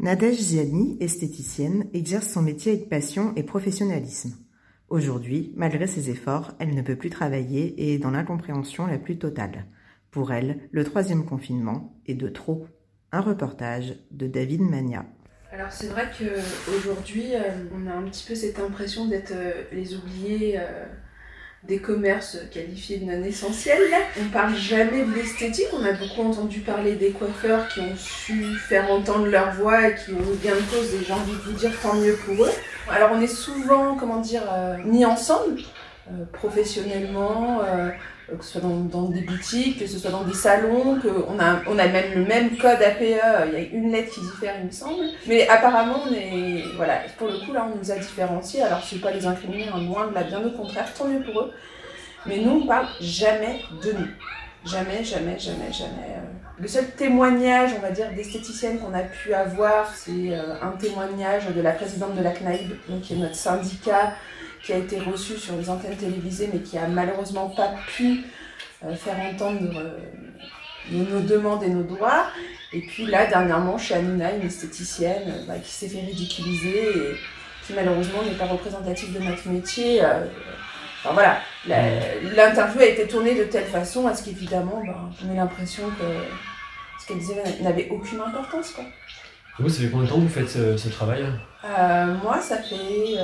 Nadège Ziani, esthéticienne, exerce son métier avec passion et professionnalisme. Aujourd'hui, malgré ses efforts, elle ne peut plus travailler et est dans l'incompréhension la plus totale. Pour elle, le troisième confinement est de trop. Un reportage de David Mania. Alors c'est vrai qu'aujourd'hui, euh, on a un petit peu cette impression d'être euh, les oubliés euh, des commerces qualifiés de non essentiels. On parle jamais de l'esthétique, on a beaucoup entendu parler des coiffeurs qui ont su faire entendre leur voix et qui ont bien de cause et j'ai envie de vous dire tant mieux pour eux. Alors on est souvent, comment dire, mis ensemble, professionnellement, que ce soit dans, des boutiques, que ce soit dans des salons, qu'on a, on a même le même code APE, il y a une lettre qui diffère, il me semble. Mais apparemment, on est, voilà, pour le coup, là, on nous a différenciés. Alors, je ne vais pas les incriminer, un loin de là, bien au contraire, tant mieux pour eux. Mais nous, on parle jamais de nous. Jamais, jamais, jamais, jamais. Euh. Le seul témoignage, on va dire, d'esthéticienne qu'on a pu avoir, c'est euh, un témoignage de la présidente de la CNAIB, qui est notre syndicat qui a été reçu sur les antennes télévisées, mais qui a malheureusement pas pu euh, faire entendre euh, nos, demandes et nos droits. Et puis là, dernièrement, chez Anuna, une esthéticienne euh, bah, qui s'est fait ridiculiser et qui malheureusement n'est pas représentative de notre métier. Enfin voilà, l'interview a été tournée de telle façon à ce qu'évidemment, bah, on ait l'impression que ce qu'elle disait n'avait aucune importance. Quoi. Vous, ça fait combien de temps que vous faites ce, travail Moi, ça fait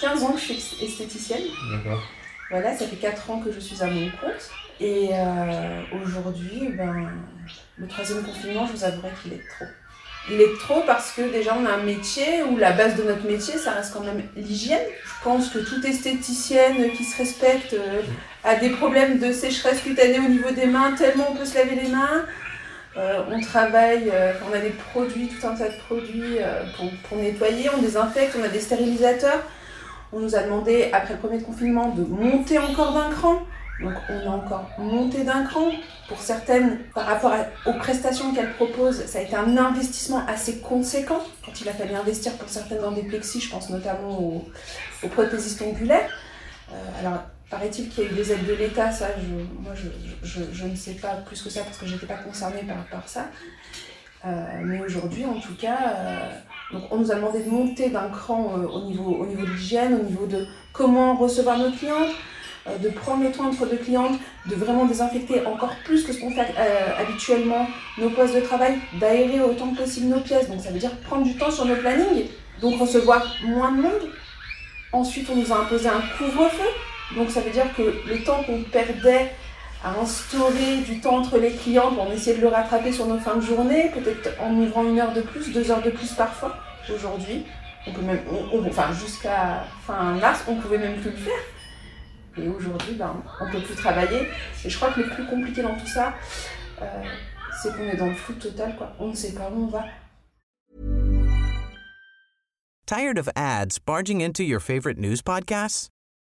15 ans que je suis esthéticienne. D'accord. Voilà, ça fait 4 ans que je suis à mon compte. Et euh, aujourd'hui, ben, le troisième confinement, je vous avouerai qu'il est trop. Il est trop parce que déjà on a un métier où la base de notre métier, ça reste quand même l'hygiène. Je pense que toute esthéticienne qui se respecte euh, a des problèmes de sécheresse cutanée au niveau des mains, tellement on peut se laver les mains. Euh, on travaille, on a des produits, tout un tas de produits pour, pour nettoyer, on désinfecte, on a des stérilisateurs. On nous a demandé, après le premier confinement, de monter encore d'un cran. Donc on a encore monté d'un cran. Pour certaines, par rapport aux prestations qu'elles proposent, ça a été un investissement assez conséquent. Quand il a fallu investir pour certaines dans des plexis, je pense notamment aux, aux prothésistes ongulaires. Euh, alors, paraît-il qu'il y a eu des aides de l'État, ça, moi, je, ne sais pas plus que ça parce que je n'étais pas concernée par, par ça. Euh, mais aujourd'hui, en tout cas, euh, donc on nous a demandé de monter d'un cran euh, au, niveau, au niveau de l'hygiène, au niveau de comment recevoir nos clientes, de prendre le temps entre deux clientes, de vraiment désinfecter encore plus que ce qu'on fait habituellement nos postes de travail, d'aérer autant que possible nos pièces. Donc ça veut dire prendre du temps sur nos plannings, donc recevoir moins de monde. Ensuite, on nous a imposé un couvre-feu. Donc ça veut dire que le temps qu'on perdait à instaurer du temps entre les clients pour essayer de le rattraper sur nos fins de journée, peut-être en ouvrant une heure de plus, deux heures de plus parfois. Aujourd'hui, on peut même, enfin jusqu'à fin mars, on pouvait même plus le faire. Et aujourd'hui, ben, on ne peut plus travailler. Et je crois que le plus compliqué dans tout ça, euh, c'est qu'on est dans le flou total. Quoi. On ne sait pas où on va. Tired of ads barging into your favorite news podcasts?